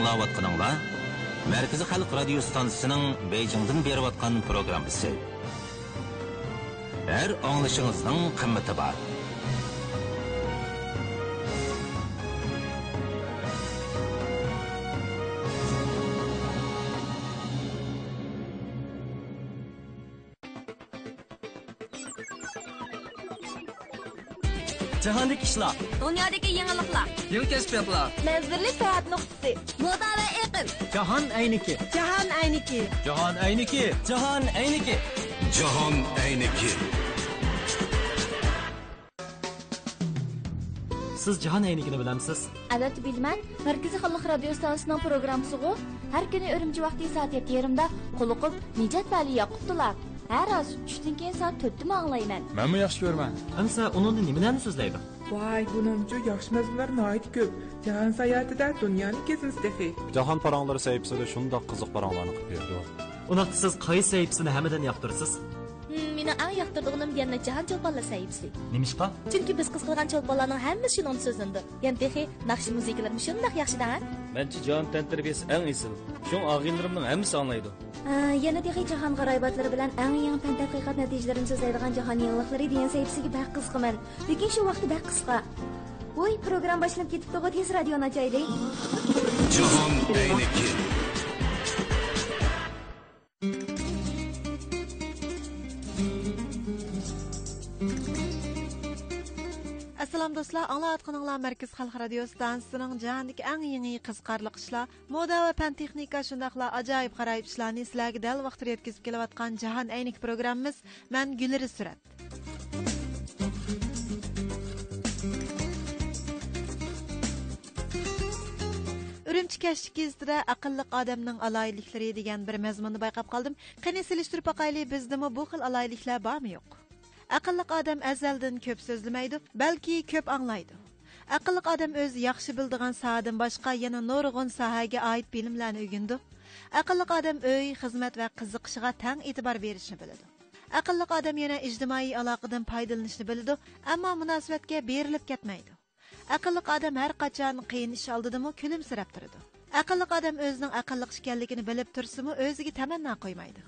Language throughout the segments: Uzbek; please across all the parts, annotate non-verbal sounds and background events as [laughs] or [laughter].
аңлаватқаныңла Мәркізі Халық радио станциясының Бейжіңден беріп атқан программасы. Әр аңлышыңыздың қымметі бар. Jahondagi ishlar dunyodagi yangiliklar yangi kashfiyotlar manzilli sayohat nuqtasi. Moda va iqlim. Jahon ayniki. Jahon ayniki. Jahon ayniki. Jahon ayniki. Jahon ayniki. Siz jahon aynikini bilamsiz albatta bilman markaziy xalq radio stansiyasining programmasiga har kuni urumchi vaqti soat yetti yarimda quluqib nijat vali Hər az düşdünkən saat 4-də ağlayıram. Mənmi yaxşı görmən. Ansa onun nimədən sözləydi? Vay, bununcu yaxşı məzmunlar nəhayət köp. Cahan səyahəti də dünyanı geziniz defi. Cahan paranları səyibsədə şunu da qızıq paranlarını qıp yerdi. Onaqda siz qayı səyibsini həmədən? Meni eng yoqtirdig'im yana jahon cho'lponlar sayfisi nimishqa chunki biz qiz qilgan cho'lponlarning hammasi shuni so'zlandi. Yana texi naqshi musiqalar shundoq yaxshida manchi jahon tantaribiyasi eng esil shu og'inlarimning hammasi anglaydi yana texi jahon g'aroybatlari bilan eng yangi fan tadqiqot natijalarini so'zlaydigan jahon yangilikları degan sayfisiga bak qiziqaman lekin shu vaqti bak qisqa voy program boshlanib ketibdi tez radioni ochaylik jahon ayniki Assalom do'stlar, anglayotganinglar Markaz Xalq radio stansiyasining jahondagi eng yangi qiziqarli ishlar, moda va fan texnika shundaqla ajoyib g'aroyib ishlarni sizlarga dal vaqtida yetkazib kelayotgan Jahon aynik programmamiz. Men Gulri Surat. Үрümçi kəşfi gezitida aqlliq odamning aloyiliklari degan bir mazmunni bayqab qoldim. Qani silishtirib boqaylik, bizdami bu xil aloyiliklar bormi yo'q? Ақыллық адам azaldan көп сөзлемейді, бәлки көп аңлайды. Ақыллық адам өзі яқшы білдіған саадын башқа яна нұрғын сағаға айт білімләні үйінді. Ақыллық адам өй, хизмет va қызықшыға тәң e'tibor berishni біледі. Ақыллық адам яна ijtimoiy алақыдан пайдаланышны біледі, әмма мұнасыбатке беріліп кетмейді. Ақыллық адам әр қачан қиын іш тұрды. Ақыллық адам өзінің ақыллық ekanligini біліп тұрсымы өзіге тәмәнна қоймайды.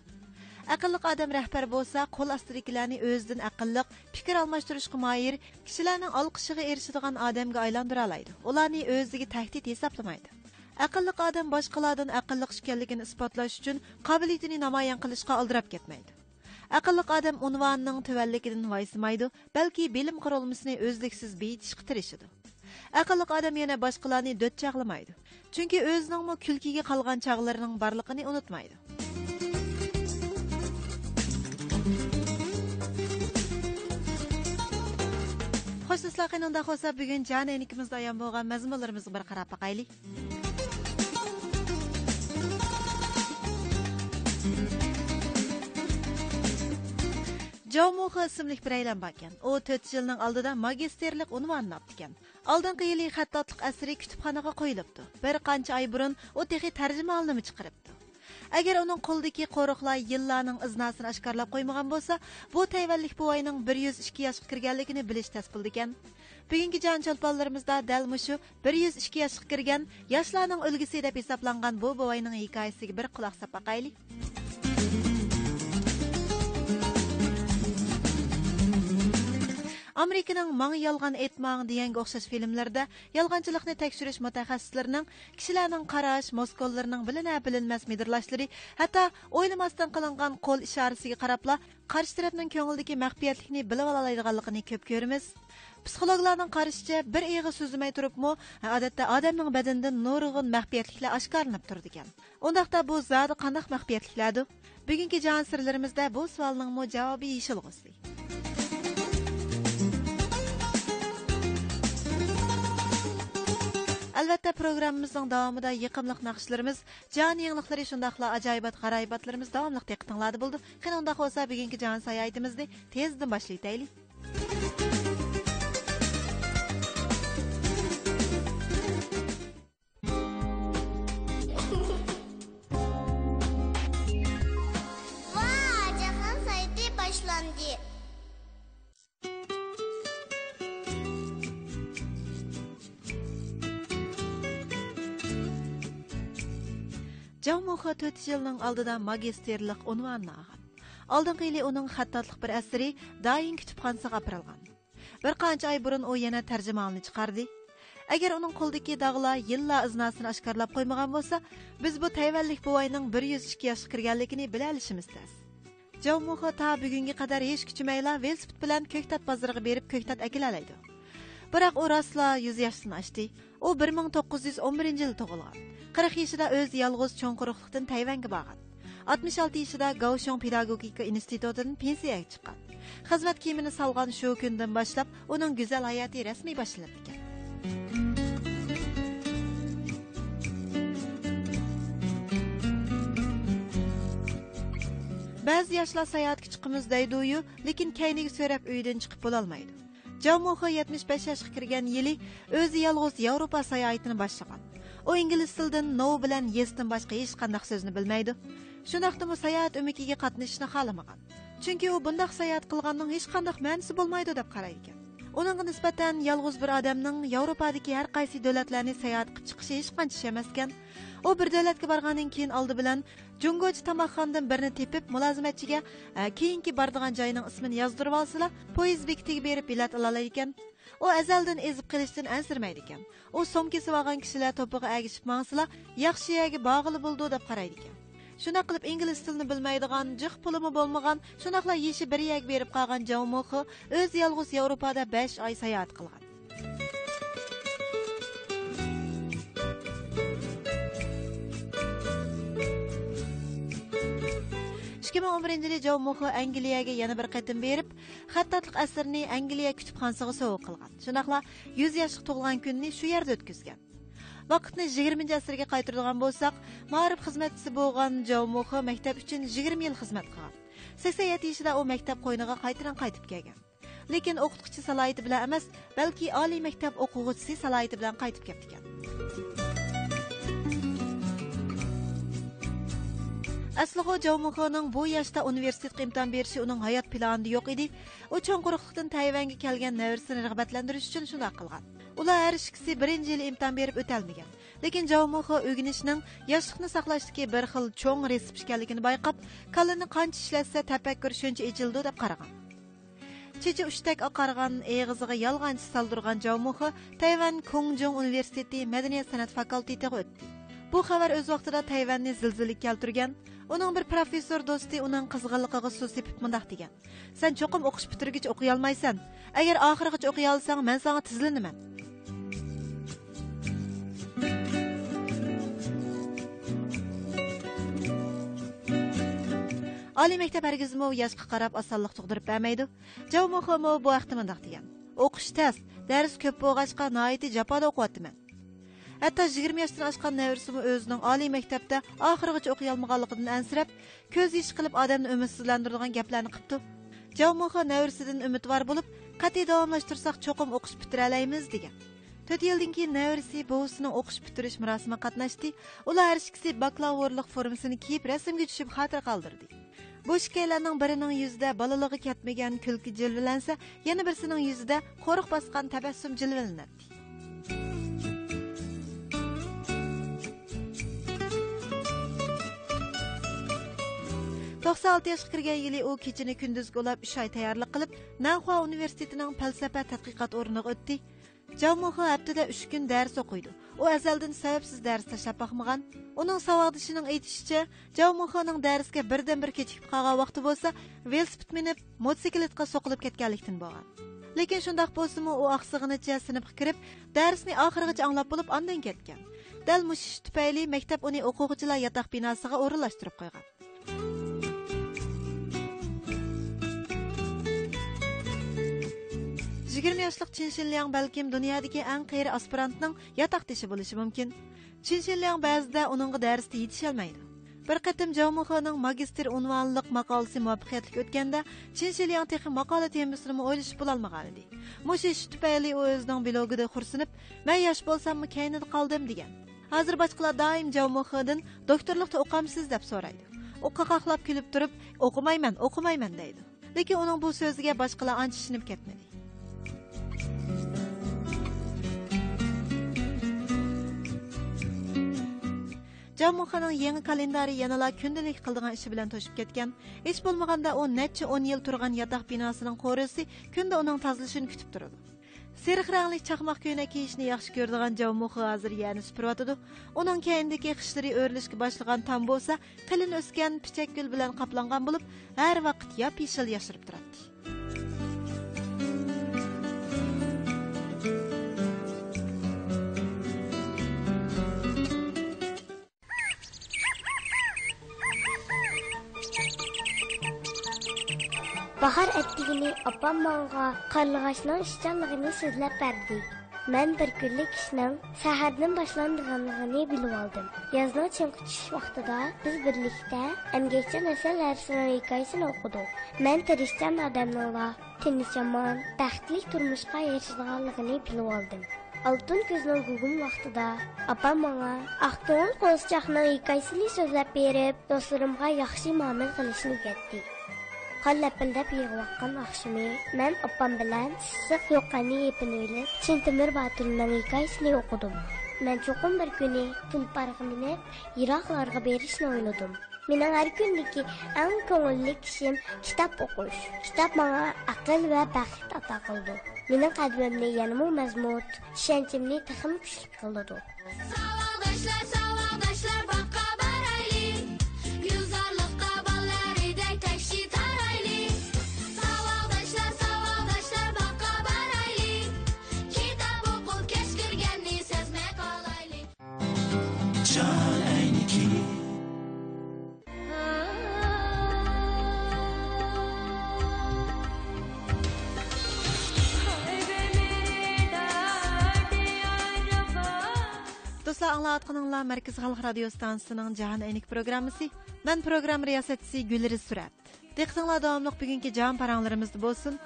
Ақыллық адам рәхбәр болса, қол ostidagilarni өздің әкіліқ, пікір almashtirishga майыр, кішілерінің алқышығы ершіліған адамға айландыра алайды. Оларны өздігі тәхтет есапламайды. Ақыллық адам boshqalardan ақыллық ішкенлігін isbotlash үшін қабілетіні намаян қылышқа алдырап кетмейді. Ақыллық адам unvonning төвәллігінің бәлки білім o'zliksiz yana boshqalarni chunki kulkiga qolgan chog'larining borligini unutmaydi xo'sh sizlar qanday bo'lsa bugun jon enikimizda ayon bo'lgan mazmunlarimizga bir qarab boqaylik Жаумуха ismli bir aylan ekan. U 4 yilning oldida унванын unvonini olgan. Oldingi yili xattotlik asri kutubxonaga qo'yilibdi. Bir qancha oy burun u техи tarjima алынымы chiqaribdi. Agar uning qo'lidagi qo'riqlar yillarning iznasini oshkorlab qo'ymagan bo'lsa, bu Tayvanlik buvayning 102 yoshga kirganligini bilish tas bo'ldi ekan. Bugungi jon chalponlarimizda dal mushu 102 yoshga kirgan yoshlarning ulgisi deb hisoblangan bu buvayning hikoyasiga bir quloq solib boqaylik. Amerikaning mang yolg'on etmang deganga o'xshash filmlarda yolg'onchilikni tekshirish mutaxassislarining kishilarning qarash moskonlarining bilina bilinmas midirlashlari hatto o'ylamasdan qilingan qo'l ishorasiga qarabla qarshi tarafning ko'ngildagi maxfiyatlikni bilib ololadiganligini ko'p ko'ramiz psixologlarning qarashicha bir ig'i so'zlamay turibmi odatda odamning badanidan nurg'un maxfiyatliklar oshkorlanib turdi ekan bu zodi qanday maxfiyatliklardir bugungi jon sirlarimizda bu savolning javobi albatta программамызның davomida йыкымлык naqshlarimiz жан яңлыклары шундыйлар аҗайбат гарайбатларыбыз дәвамлык тәкъдимләде булды. Кыныңда булса бүгенге жан tezdan тездән башлый Jang Moho 4 yilning oldida magisterlik unvonini olgan. Oldingi yili uning xattatlik bir asari Dayin kutubxonasiga aprilgan. Bir qancha oy burun u yana tarjimonini chiqardi. Agar uning qo'ldagi dog'lar yillar iznasini oshkorlab qo'ymagan bo'lsa, biz bu Tayvanlik buvayning 102 yoshga kirganligini bila olishimiz tez. Jaumoxo ta bugunga qadar hech kuchimayla velosiped bilan Ko'ktat bozoriga berib Ko'ktat akilalaydi. Biroq u rostla 100 yoshni oshdi. U 1911 yil tug'ilgan. 40 yoshida өз yolg'iz cho'ng quruqlikdan Tayvanga borgan. 66 yoshida Gaoshong pedagogika institutidan pensiyaga chiqqan. Xizmat kiyimini solgan shu kundan boshlab uning go'zal hayoti rasmiy boshlanadi ekan. Ba'zi yoshlar sayohatga chiqimiz deydi-yu, lekin kayniga so'rab uydan chiqib алмайды. Jamoxo 75 yoshga kirgan yili o'zi yolg'iz Yevropa sayohatini boshlagan. U ingliz tilidan no bilan yesdan boshqa hech qanday so'zni bilmaydi. Shunaqdimi sayohat umikiga qatnashishni xohlamagan. Chunki u bunday sayohat qilganning hech qanday ma'nosi bo'lmaydi deb qaraydi ekan. Uningga nisbatan yolg'iz bir odamning Yevropadagi har qaysi davlatlarni sayohat qilib chiqishi hech qancha ish emas ekan. U bir davlatga borgandan keyin oldi bilan Jungochi tomoqxonadan birini tepib, mulozimatchiga e, keyingi bordigan joyining ismini yozdirib olsalar, poyezd bekitiga berib bilet ololar ekan. U azaldan ezib qilishdan ansirmaydi ekan. U somkasi olgan kishilar to'piga agishib mansila yaxshi yagi bog'li bo'ldi deb qaraydi ekan. Shuna qilib ingliz tilini bilmaydigan, jiq pulimi bo'lmagan, shunaqlar yeshi bir yag berib qolgan Javmoxi o'z yolg'iz Yevropada 5 oy sayohat qilgan. Ikki ming o'n birinchi yili Angliyaga yana bir qatim berib, xattatliq asrini Angliya kutubxonasiga sovg'a qilgan. Shunaqla 100 yoshga tug'ilgan kunni shu yerda o'tkazgan. Vaqtni 20 asrga qaytaradigan bo'lsak, ma'rif xizmatchisi bo'lgan Javmoxi maktab uchun 20 yil xizmat qilgan. 87 yoshida u maktab qo'yniga qaytadan qaytib kelgan. Lekin o'qituvchi salohiyati bilan emas, balki oliy maktab o'quvchisi salohiyati bilan qaytib kelgan. Ekan. Asliho bu yoshda universitetga imtihon berishi uning hayot planida yo'q edi. U cho'ng Tayvanga kelgan navrisini rag'batlantirish uchun shunday qilgan. Ular har ikkisi birinchi yil imtihon berib o'talmagan. Lekin Javmoxo o'rganishning yoshlikni saqlashdagi bir xil cho'ng resip ekanligini bayqab, qalini qancha ishlatsa tafakkur shuncha echildi deb qaragan. Chechi uchtak oqargan eg'iziga yolg'onchi soldirgan Javmoxo Tayvan Kongjong universiteti madaniyat san'at fakultetiga o'tdi. Bu xabar o'z vaqtida Tayvanni zilzilga keltirgan. Uning bir professor do'sti uning qizg'inligiga suv sepib mundoq degan. Sen cho'qim o'qish bitirgich o'qiy olmaysan. Agar oxirigacha o'qiy olsang, men senga tizlinaman. Oliy maktab hargizmi yoshga qarab osonlik tug'dirib bermaydi. Javmoxomo bu vaqtda mundoq degan. O'qish tez, dars ko'p bo'lg'achqa noiti japoda o'qiyaptiman Hatto 20 yoshdan oshgan navrisimi o'zining oliy maktabda oxirigacha o'qiy olmaganligidan ansirab, ko'z ish qilib odamni umidsizlantiradigan gaplarni qilibdi. javmuha navrisidan umidvor bo'lib, qat'iy davomlashtirsak cho'qim o'qish bitiralaymiz degan. to'rt yildan keyin navrisi buvisini o'qish bitirish marosimida qatnashdi. Ular har ikkisi baklavorlik formasini kiyib rasmga tushib xotira qoldirdi. Bu shikaylarning birining yuzida bolaligi ketmagan kulki jilvilansa yana birisining yuzida qo'riq bosgan tabassum jilvilanadi to'qson olti yoshga kirgan yili u kechini kunduzga ulab uch oy tayyorlik qilib nanxua universitetining falsafa tadqiqot o'rniga o'tdi. Javmoxo haftada uch kun dars o'qiydi. U azaldan sababsiz dars tashlab boqmagan. Uning savodishining aytishicha javmoxoning darsga birdan bir kechikib qolgan vaqti bo'lsa velosiped minib motsikletga so'qilib ketganlikdan bo'lgan. Lekin shundoq bo'lsimi u oqsig'inicha sinfga kirib darsni oxirigacha anglab bo'lib ondan ketgan. Dal mushish tufayli maktab uni o'quvchilar yotoq binosiga o'rinlashtirib qo'ygan. 20 yoshlik Chin Shinliang balkim dunyodagi eng qiyri aspirantning yotoqdoshi bo'lishi mumkin. Chin Shinliang ba'zida uningga darsda yetisholmaydi. Bir qatim Javmuxoning magistr unvonliq maqolasi muvaffaqiyatli o'tganda, Chin Shinliang texi maqola temisini o'ylashib bo'lolmagan edi. Mush ish tufayli u o'zining blogida xursinib, "Men yosh bo'lsammi kaynida qoldim" degan. Hozir boshqalar doim Javmuxodan doktorlikda o'qamsiz deb so'raydi. U qaqaqlab kulib turib, "O'qimayman, o'qimayman" deydi. Lekin uning bu so'ziga boshqalar ancha tushunib ketmadi. Jamuxaning yangi kalendari yanala kundalik qildigan ishi bilan to'shib ketgan. Hech bo'lmaganda u necha 10 yil turgan yotoq binosining qo'risi kunda uning tozalashini kutib turadi. Seriq rangli chaqmoq ko'ylak kiyishni yaxshi ko'radigan Jamuxi hozir yana supuriyotidi. Uning keyindagi qishlari o'rilishga boshlagan tam bo'lsa, qilin o'sgan pichak gul bilan qoplangan bo'lib, har vaqt yop yashil yashirib turadi. Бахар ettiğini апам manga qarlığaçның işçanlığını sözlep berdi. Мен бір günlük işinin sahardan başlandığını біліп алдым. Yazdan çınqı вақтыда, біз biz birlikdə əmgəkçi məsələlərsinin hekayəsini oxuduq. Mən tirişçən adamlarla tinç yaman, bəxtlik turmuşqa erişdiğanlığını bilip aldım. Altın gözünün gugum vaxtıda apam mənə Axtığın qolçaqının hekayəsini sözləb беріп, dostlarımğa yaxşı qilishni кетті. Qan lapillab yig'voqqan oqshimi men opam bilan issiq yoqqani yepini o'ylab chintimir boturning hikoyasini o'qidim. Men cho'qim bir kuni tulparga minib yiroqlarga berishni o'yladim mening har kundagi eng ko'ngilli ishim kitob o'qish kitob menga aql va baxt ato qildi. Mening qadamimni yanama mazmut ishonchimni taxim kuchli qildi Savaldaşlar, аңлатқаныңлар Мәркіз халық радио станциясының жаһан әйнек программасы. Мен программа риясәтчесе Гүлрис Сүрәт. Диқтыңлар дәвамлык бүгінгі жан параңларымызды болсын.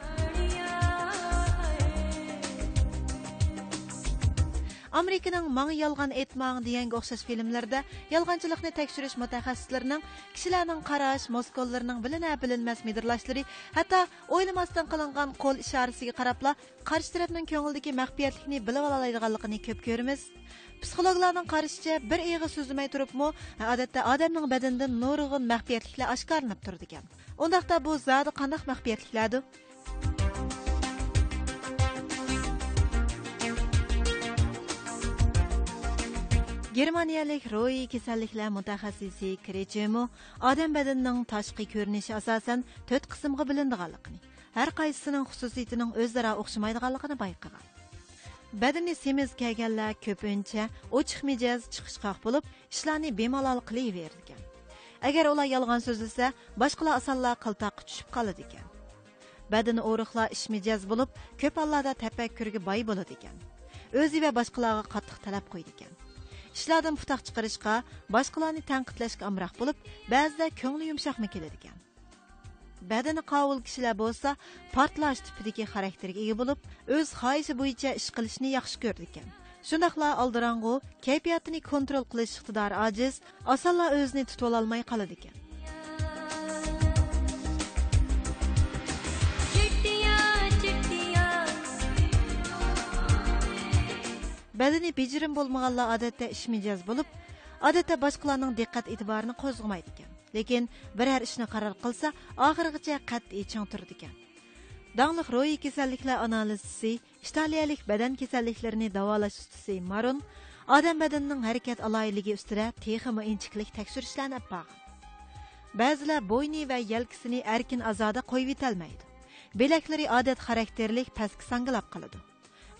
Американың маң ялган этмаң дегенге оқшаш фильмләрдә ялганчылыкны тәкъшүриш мутахассисларының кешеләрнең караш, мозколларының беленә беленмәс мидрлашлары, хәтта ойламастан қылынған қол ишарәсенә карапла каршы тарафның көңелдәге мәхбиятлыкны билеп ала көп күрмиз. Psixologlarning qarashicha bir ig'i so'zlamay turibmi, odatda odamning badanidan nurg'un maxfiyatliklar oshkorlanib turdi ekan. Undaqda bu zodi qanday maxfiyatliklardir? Germaniyalik Roy kasalliklar mutaxassisi Krechemo odam badanining tashqi ko'rinishi asosan 4 qismga bilindiganligini har qaysisining xususiyatining o'zaro o'xshamaydiganligini bayqagan. Badani semiz kelganlar ko'pincha ochiq mijoz chiqishqoq bo'lib, ishlarni bemalol qilaverdi ekan. Agar ular yolg'on so'zlasa, boshqalar osonlar qiltoqqa tushib qoladi ekan. Badani o'riqlar ish mijoz bo'lib, ko'p hollarda tafakkurga boy bo'ladi ekan. O'zi va boshqalarga qattiq talab qo'ydi ekan. ishlardan putoq chiqarishga boshqalarni tanqidlashga amroq bo'lib ba'zida ko'ngli yumshoqmi keladi ekan badani qovul kishilar bo'lsa portlash tipidagi xarakterga ega bo'lib o'z xohishi bo'yicha ish qilishni ko'rdi ekan. Shundoqla oldirang'u kayfiyatini kontrol qilish ojiz osonla o'zini tutib ololmay qoladi ekan. Badani bejirim bo'lmaganlar odatda ish mijoz bo'lib odatda boshqalarning diqqat e'tiborini qo'zg'amaydi ekan lekin biror ishni qaror qilsa oxirigacha qat'iy ching turdi ekan dongliq ro'yi kasalliklar analizisi italiyalik badan kasalliklarini davolash ustasi marun odam badanining harakat aloyiligi ustida texmi inchiklik tekshirishlarni bog'in ba'zilar bo'yni va yelkisini erkin azoda qo'yib yetolmaydi belaklari odat xarakterlik pastki sangilab qoladi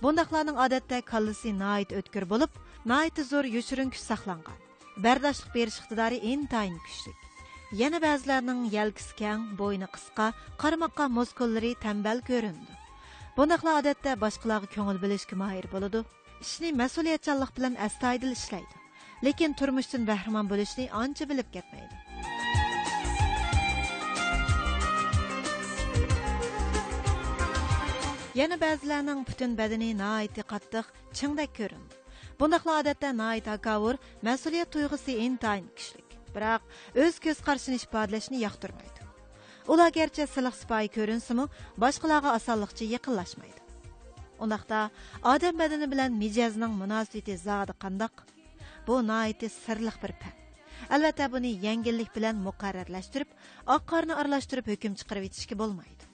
Bundaqlarning odatda kallasi nayt o'tkir bo'lib, noiti zo'r yoshirin kuch saqlangan. Bardoshlik berish iqtidori intayin kuchli. Yana ba'zilarning yelkisi kang, bo'yni qisqa, qarmoqqa muskullari tambal ko'rindi. Bundaqlar odatda boshqalarga ko'ngil bilishga mohir bo'ladi. Ishni mas'uliyatchanlik bilan astoydil ishlaydi. Lekin turmushdan bahramon bo'lishni ancha bilib ketmaydi. Yana ba'zilarning butun badani nihoyatda qattiq, chingdek ko'rindi. Bundaqlar odatda nihoyat akavur, mas'uliyat tuyg'usi intayin kuchli. Biroq o'z ko'z qarashini ifodalashni yoqtirmaydi. Ular garchi siliq sipoyi ko'rinsimi, boshqalarga osonlikcha yaqinlashmaydi. Undaqda odam badani bilan mijozning munosabati zodi qandoq? Bu noiti sirliq bir pan albatta buni yengillik bilan muqarrarlashtirib oq qorni aralashtirib hukm chiqarib yetishga bo'lmaydi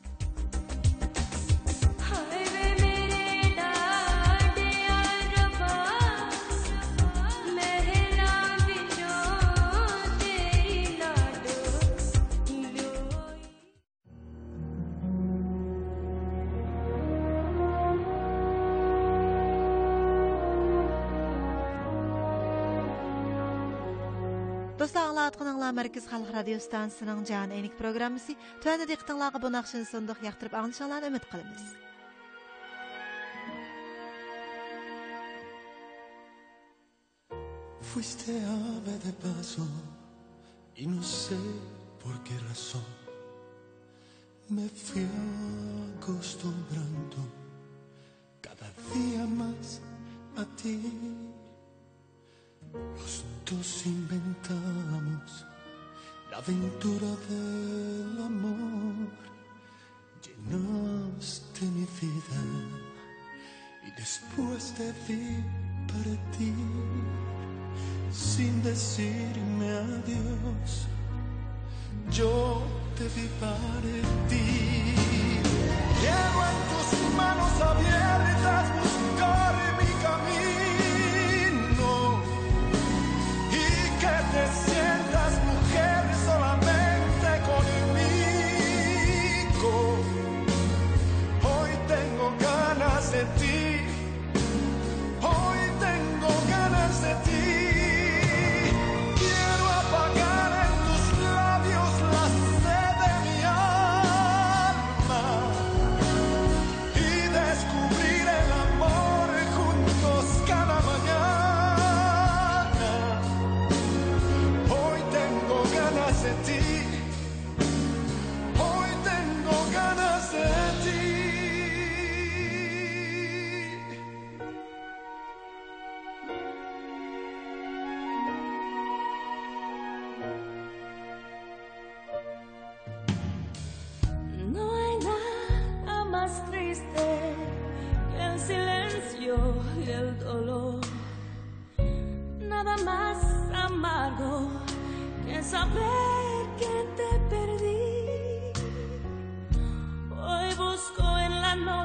Мәркәз халык радио станциясының программасы диктыңларга бу яктырып үмид кылабыз. Fuiste ave de paso y no sé por qué razón me fui acostumbrando cada día más a ti. Los dos inventamos la aventura del amor. Llenaste mi vida y después te vi partir sin decirme adiós. Yo te vi partir. Quiero en tus manos abiertas buscar mi camino y que te lift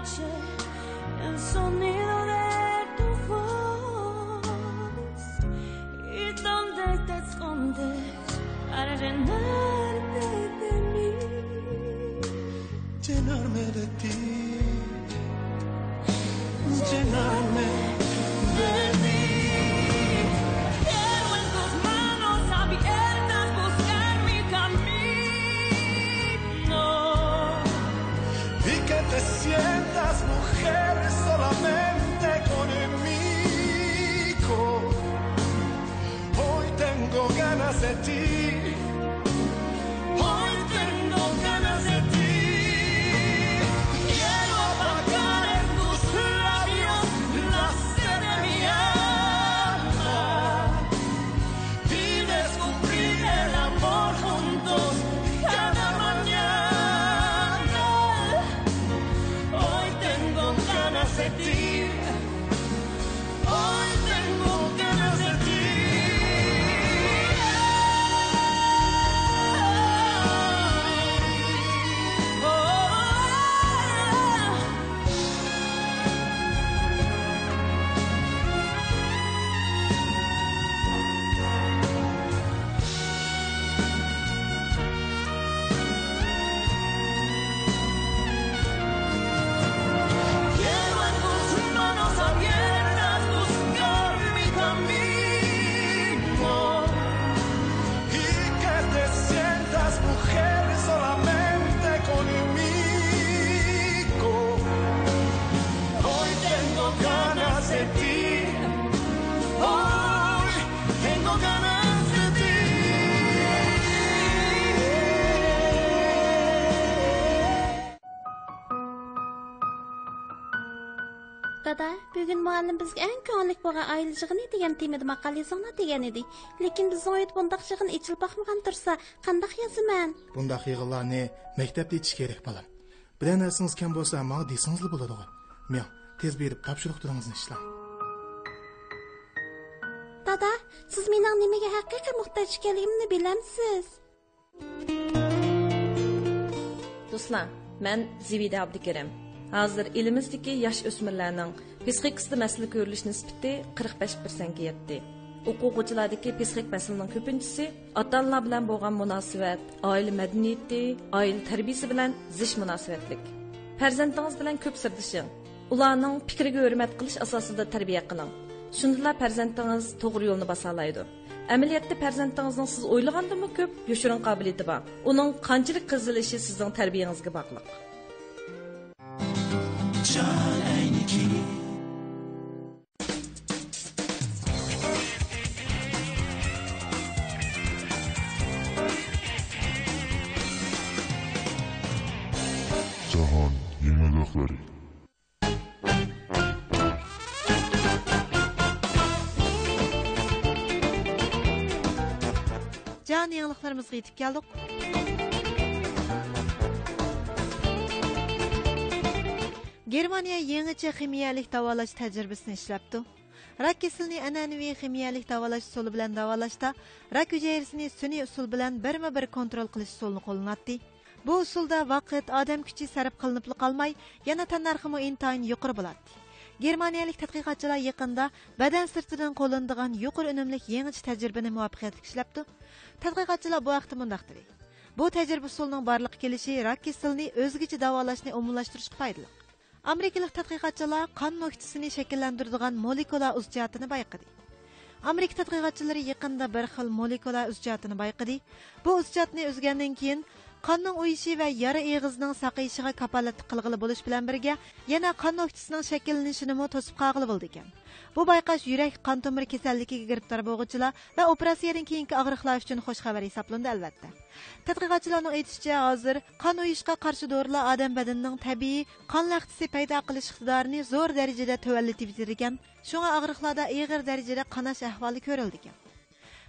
noche el sonido Dada, bugun muallim bizga eng ko'ngillik bo'lgan oila yig'ini degan temada maqola yozinglar degan edi. Lekin bizning uyda bundaq yig'in ichilib boqmagan tursa, qandoq yozaman? Bundaq yig'inlarni maktabda ichish kerak bolam. Biror narsangiz kam bo'lsa, menga desingizlar bo'ladi. Men tez berib topshiriqlaringizni ishlang. Dada, siz mening nimaga haqiqiy muhtoj ekanligimni bilamsiz do'stlar man zivida abdukarim hozir elimizdagi yosh o'smirlarning psixik masala ko'rilish nisbati 45 persentga yetdi. O'quvchilardagi psixik maslaning ko'pinchisi ota onalar bilan bo'lgan munosabat oila madaniyati oila tarbiyasi bilan zish munosabatlik. Farzandingiz bilan ko'p sirdishing ularning fikriga hurmat qilish asosida tarbiya qiling. Shundalar farzandingiz to'g'ri yo'lni bosolaydi amaliyotda farzandingizning siz o'ylagandanmi ko'p? Yoshirin qobiliyati bor. Uning qanchalik qizilishi sizning tarbiyangizga bog'liq. Şahenki Cahan Yemedakları Can yanılıqlarımızı yetib gəldik. Germaniya yangicha ximiyalik davolash tajribasini ishlabdi. Rak kasalini an'anaviy ximiyalik davolash usuli bilan davolashda rak hujayrasini sun'iy usul bilan birma-bir kontrol qilish usulini qo'llanadi. Bu usulda vaqt, odam kuchi sarf qilinib qolmay, yana tannarxi intayin yuqori bo'ladi. Germaniyalik tadqiqotchilar yaqinda badan sirtidan qo'llanadigan yuqori unumlik yangicha tajribani muvaffaqiyatli ishlabdi. Tadqiqotchilar bu vaqtda mundoq dedi. Bu tajriba usulining barliq kelishi rak kasalini o'zgacha davolashni umumlashtirishga foydali. Amerikalik tadqiqotchilar qon noktisini shakllantiradigan molekula uzjatini bayqadi. Amerika tadqiqotchilari yaqinda bir xil molekula uzjatini bayqadi. Bu uzjatni uzgandan keyin qonning uyishi va yara eg'izining saqayishiga kapolat qilg'ili bo'lish bilan birga yana qon nokitisining shakllanishini to'sib qolg'ili bo'ldi ekan. Bu bayqash yurak qon tomir kasalligiga giribdor bo'lg'uvchilar va operatsiyadan keyingi og'riqlar uchun xush xabar hisoblandi albatta. Tadqiqotchilarning aytishicha hozir qon uyishga qarshi dorilar odam badanining tabiiy qon laxtisi paydo qilish iqtidorini zo'r darajada tuvallatib ekan shunga og'riqlarda ig'ir darajada qanash ahvoli ko'rildi ekan.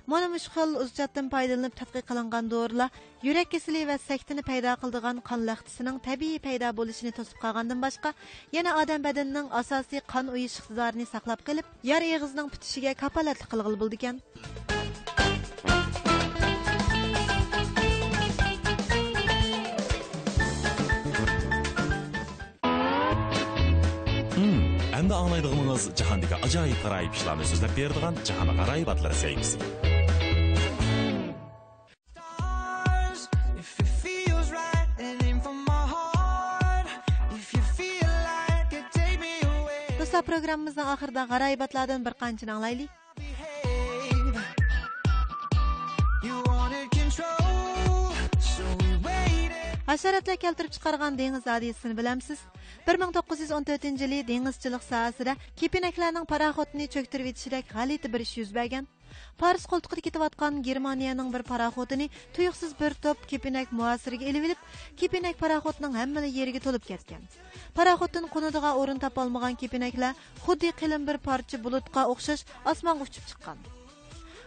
Mana mush xil uzjatdan foydalanib tadqiq qilingan dorilar yurak kasali va saktini paydo qildigan qon laxtisining tabiiy paydo bo'lishini to'sib qolgandan boshqa yana odam badanining asosiy qon uyish iqtidorini saqlab qilib yar eg'izining bitishiga kapolatlik qilg'ili bo'ldi ekan hmm, Endi anglaydig'imiz jahondagi ajoyib g'aroyib ishlarni so'zlab beradigan jahon g'aroyib atlar sayfisi. Do'stlar programmamizning oxirida g'aroyibotlardan bir qanchani anglaylik? Hasharotlar keltirib chiqargan dengiz hadisini bilamsiz? 1914 yili dengizchilik sohasida kepinaklarning paraxodni cho'ktirib etishidek g'alati bir ish yuz bergan Paris qo'ltiqida ketayotgan Germaniyaning bir paraxodini tuyuqsiz bir to'p kepinak muasiriga ilib olib, kepinak paraxodning hamma yeriga to'lib ketgan. Paraxoddan qo'nadigan o'rin topolmagan kepinaklar xuddi qilin bir parcha bulutga o'xshash osmonga uchib chiqqan.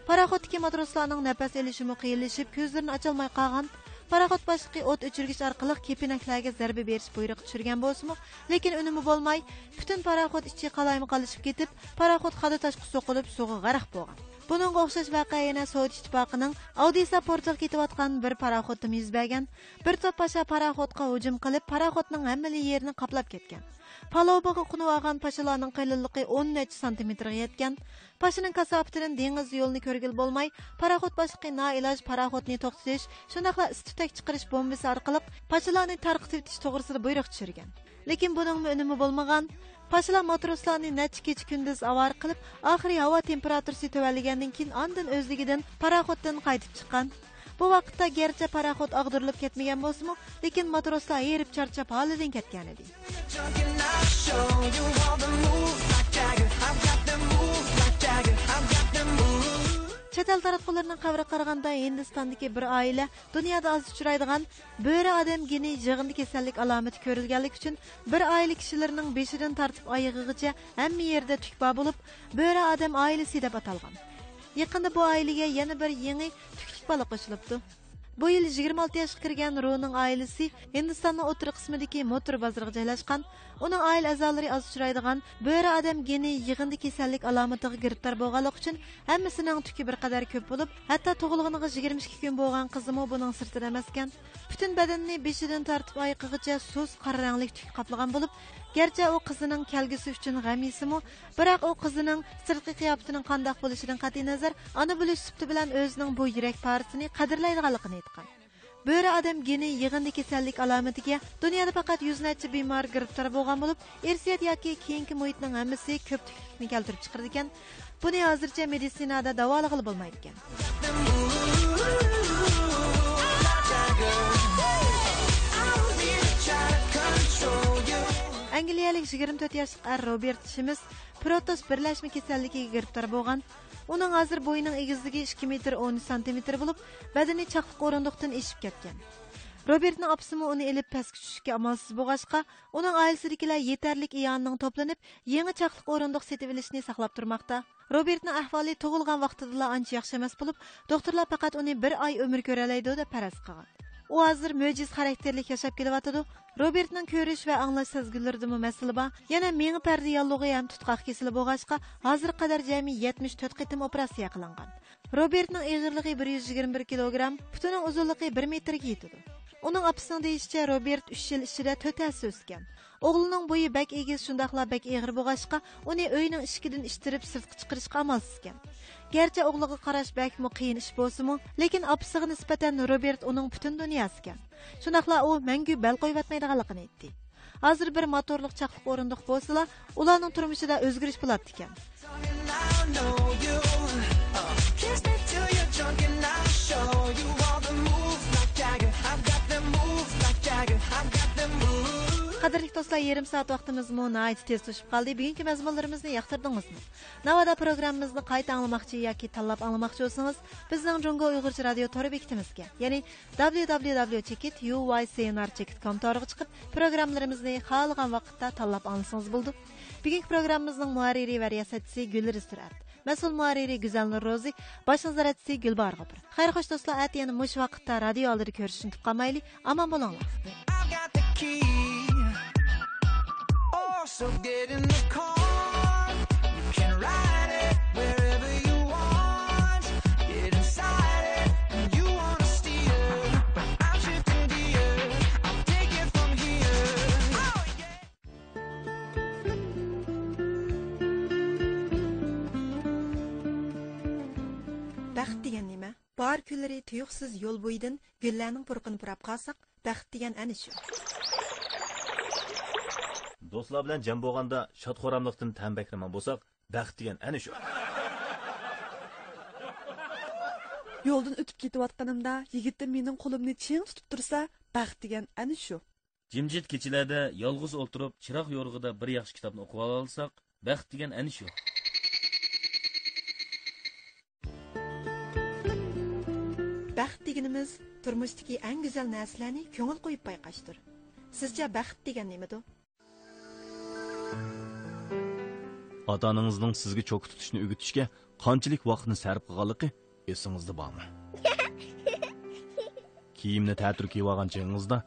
Paraxoddagi matroslarning nafas olishimi qiyinlashib, ko'zlarini ocholmay qolgan. Paraxod boshlig'i o't o'chirgich orqali kepinaklarga zarba berish buyrug'i tushirgan bo'lsa-mu, lekin үнүмү болмай, butun paraxod ichi qalaymi qolishib ketib, paraxod хада ташкы so'qilib suvga гарак bo'lgan. Buningga o'xshash voqea yana Sovet ittifoqining Odessa portiga ketayotgan bir paraxodda yuz bergan. Bir to'p pasha hujum qilib, paraxodning hamma yerini qoplab ketgan. Palobaga qunib olgan pashalarning qalinligi 10 necha santimetrga yetgan. Pashining kasofatidan dengiz yo'lini ko'rgil bo'lmay, paraxod boshlig'i noiloj paraxodni to'xtatish, shundaqla istitak chiqarish bombasi orqali pashalarni tarqitib etish to'g'risida buyruq tushirgan. Lekin buning unumi bo'lmagan. Pashalar matroslarni necha kecha kunduz avar qilib, oxiri havo temperaturasi tuvalligandan keyin ondan o'zligidan paraxoddan qaytib chiqqan. Bu vaqtda garchi paraxod og'dirilib ketmagan bo'lsa-mu, lekin matroslar erib charchab holidan ketgan edi. Chet el taratqularning qabri qaraganda Hindistondagi bir oila dunyoda oz uchraydigan bo'ri odam geni yig'indi kasallik alomati ko'rilganligi uchun bir oila kishilarining beshidan tortib oyog'igacha hamma yerda tukba bo'lib, bo'ri odam oilasi deb atalgan. Yaqinda bu oilaga yana bir yangi tuklik bola qo'shilibdi. Bu yil 26 yoshga kirgan Roning oilasi Hindistonning o'tir qismidagi motor bozoriga joylashgan. Uning oila a'zolari oz uchraydigan bo'ri odam geni yig'indi kasallik alomatiga giribtor bo'lganligi uchun hammasining tuki bir qadar ko'p bo'lib hatto tug'ilganiga yigirma ikki kun bo'lgan qizimi buning sirtida emas ekan butun badanni beshidan tortib oyoqigacha so'z qora rangli tuk qoplagan bo'lib garchi u qizining kelgusi uchun g'amisimu biroq u qizining sirtqi qiyofatining qandoq bo'lishidan qat'iy nazar ona bo'lish sifati bilan o'zining bu yurak parisini qadrlaydiganligini aytgan bo'ri odam geni yig'indi kasallik alomatiga dunyoda faqat yuz necha bemor giriftor bo'lgan bo'lib, irsiyat yoki keyingi muhitning hammasi ko'plikni keltirib chiqardi ekan. Buni hozircha meditsinada davolag'ili bo'lmaydi ekan. Angliyalik 24 yoshli Robert Shimis protos birlashma kasalligiga giribtor bo'lgan. Uning hozir bo'yining egizligi 2 metr 10 santimetr bo'lib badani chaqliq o'rindiqdan eshib ketgan. Robertni opsimi uni ilib pastga tushishga amalsiz bo'lg'achqa uning oilasidagilar yetarlik iyonning to'planib yangi chaqliq o'rindiq setib ilishni saqlab turmoqda. Robertni ahvoli tug'ilgan vaqtida ancha yaxshi emas bo'lib doktorlar faqat uni bir oy umr ko'ralaydi deb paraz qilgan. U hozir mo'jiz xarakterlik yashab kelyotidi robertning ko'rish va anglash sezgilaridimi masala bor. Yana mengi parda yallug'i ham tutqoq kesili bo'lg'achqa hozir qadar jami 74 qitim operatsiya qilingan. Robertning eg'irligi 121 kilogramm putining uzunligi bir metrga yetadi. Uning opasining deyishicha robert uch yil ichida 4 asa o'sgan. O'g'lining bo'yi bak egiz shundoqla bak eg'ir bo'lg'achqa uni uyning ishikidan ishtirib sirtqa chiqarishga amalsiz ekan garchi o'g'liga qarash bakmi qiyin ish bo'lsimi lekin opasiga nisbatan robert uning butun dunyosi ekan shunaqla u mangu bal qo'yyotmaydiganligini aytdi. Hozir bir motorliq chaqliq o'rindiq bo'lsalar ularning turmushida o'zgarish bo'ladi ekan qadrli do'stlar yarim soat vaqtimiz nihoyat tez to'shib qoldi bugungi mazmunlarimizni yoqtirdingizmi navoda programmamizni qayta anglamoqchi yoki tanlab anglamoqchi bo'lsangiz bizning Jongo uyg'urcha radio tori bekitimizga ya'ni www.uycnr.com chekit uycnr toriga chiqib programmalarimizni xohlagan vaqtda tanlab anglasangiz bo'ldi. Bugungi programmamizning muharriri va riyosatchisi gulriz Turat. mas'ul muharriri guzalnur ro'zi bosh nazoratchisi gulbar g'opir xayr xo'sh do'stlar at yana mush vaqtda radio oldida ko'rishni kutib qolmayli omon bo'linglar. So get in the car. You can ride it wherever you want. Get inside it, and you wanna steer. I'm shifting gears. I'll take it from here. Oh, degan nima bahor kunlari tuyuqsiz yo'l purqini purab qolsak baxt degan ana shu do'stlar bilan jam bo'lganda shodxo'ramliqdan tan bakraman bo'lsak baxt degan ana shu. Yo'ldan o'tib ketayotganimda yigitlar mening qo'limni ching tutib tursa baxt degan ana shu. Jimjit kechalarda yolg'iz o'ltirib chiroq yo'rig'ida bir yaxshi kitobni o'qib olsak baxt degan ana shu. Baxt deganimiz turmushdagi eng go'zal narsalarni ko'ngil qo'yib payqashdir. Sizcha baxt degan nimadu ota onangizning sizga cho'k tutishni o'rgatishga qanchalik vaqtni sarf qilganligi esingizda bormi? [laughs] Kiyimni ta'tir kiyib olgan chog'ingizda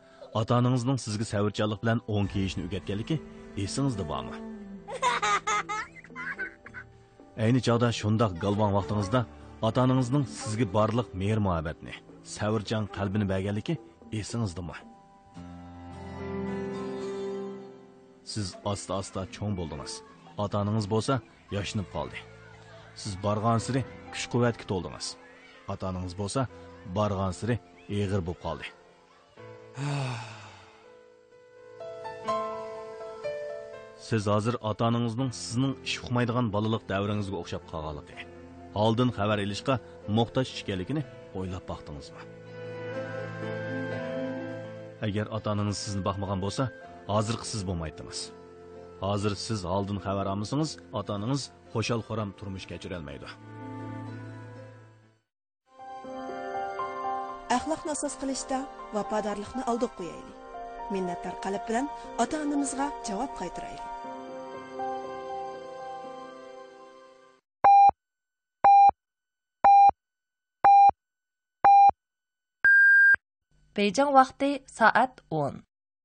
ota onangizning sizga savrchanlik bilan o'ng kiyishni o'rgatganligi esingizda bormi? [laughs] Ayni chog'da shundoq galvon vaqtingizda ota onangizning sizga borliq mehr muhabbatni savrchan qalbini berganligi esingizdami siz asta asta cho'ng bo'ldingiz атаныңыз болса яшынып қалды сіз барған сірі күш қуатқа толдыңыз ата анаңыз болса барған сірі егір болып қалды сіз азыр ата анаңыздың сіздің іш ұқмайдыған балалық дәуіріңізге ұқсап қалғанлығы алдын хабар илишқа мұқтаж екенligini ойлап бақтыңызбы agar ota атаныңыз sizni бақмаған болса, hozirgi siz болмайтыңыз. Hozir siz oldin xabar olmasangiz ota onangiz xo'shal xo'ram turmush kechirolmaydi axloqni asos qilishda vafodorlikni oldiga qo'yaylik. Minnatdor qalb bilan ota onamizga javob qaytaraylik. 北京 vaqti soat 10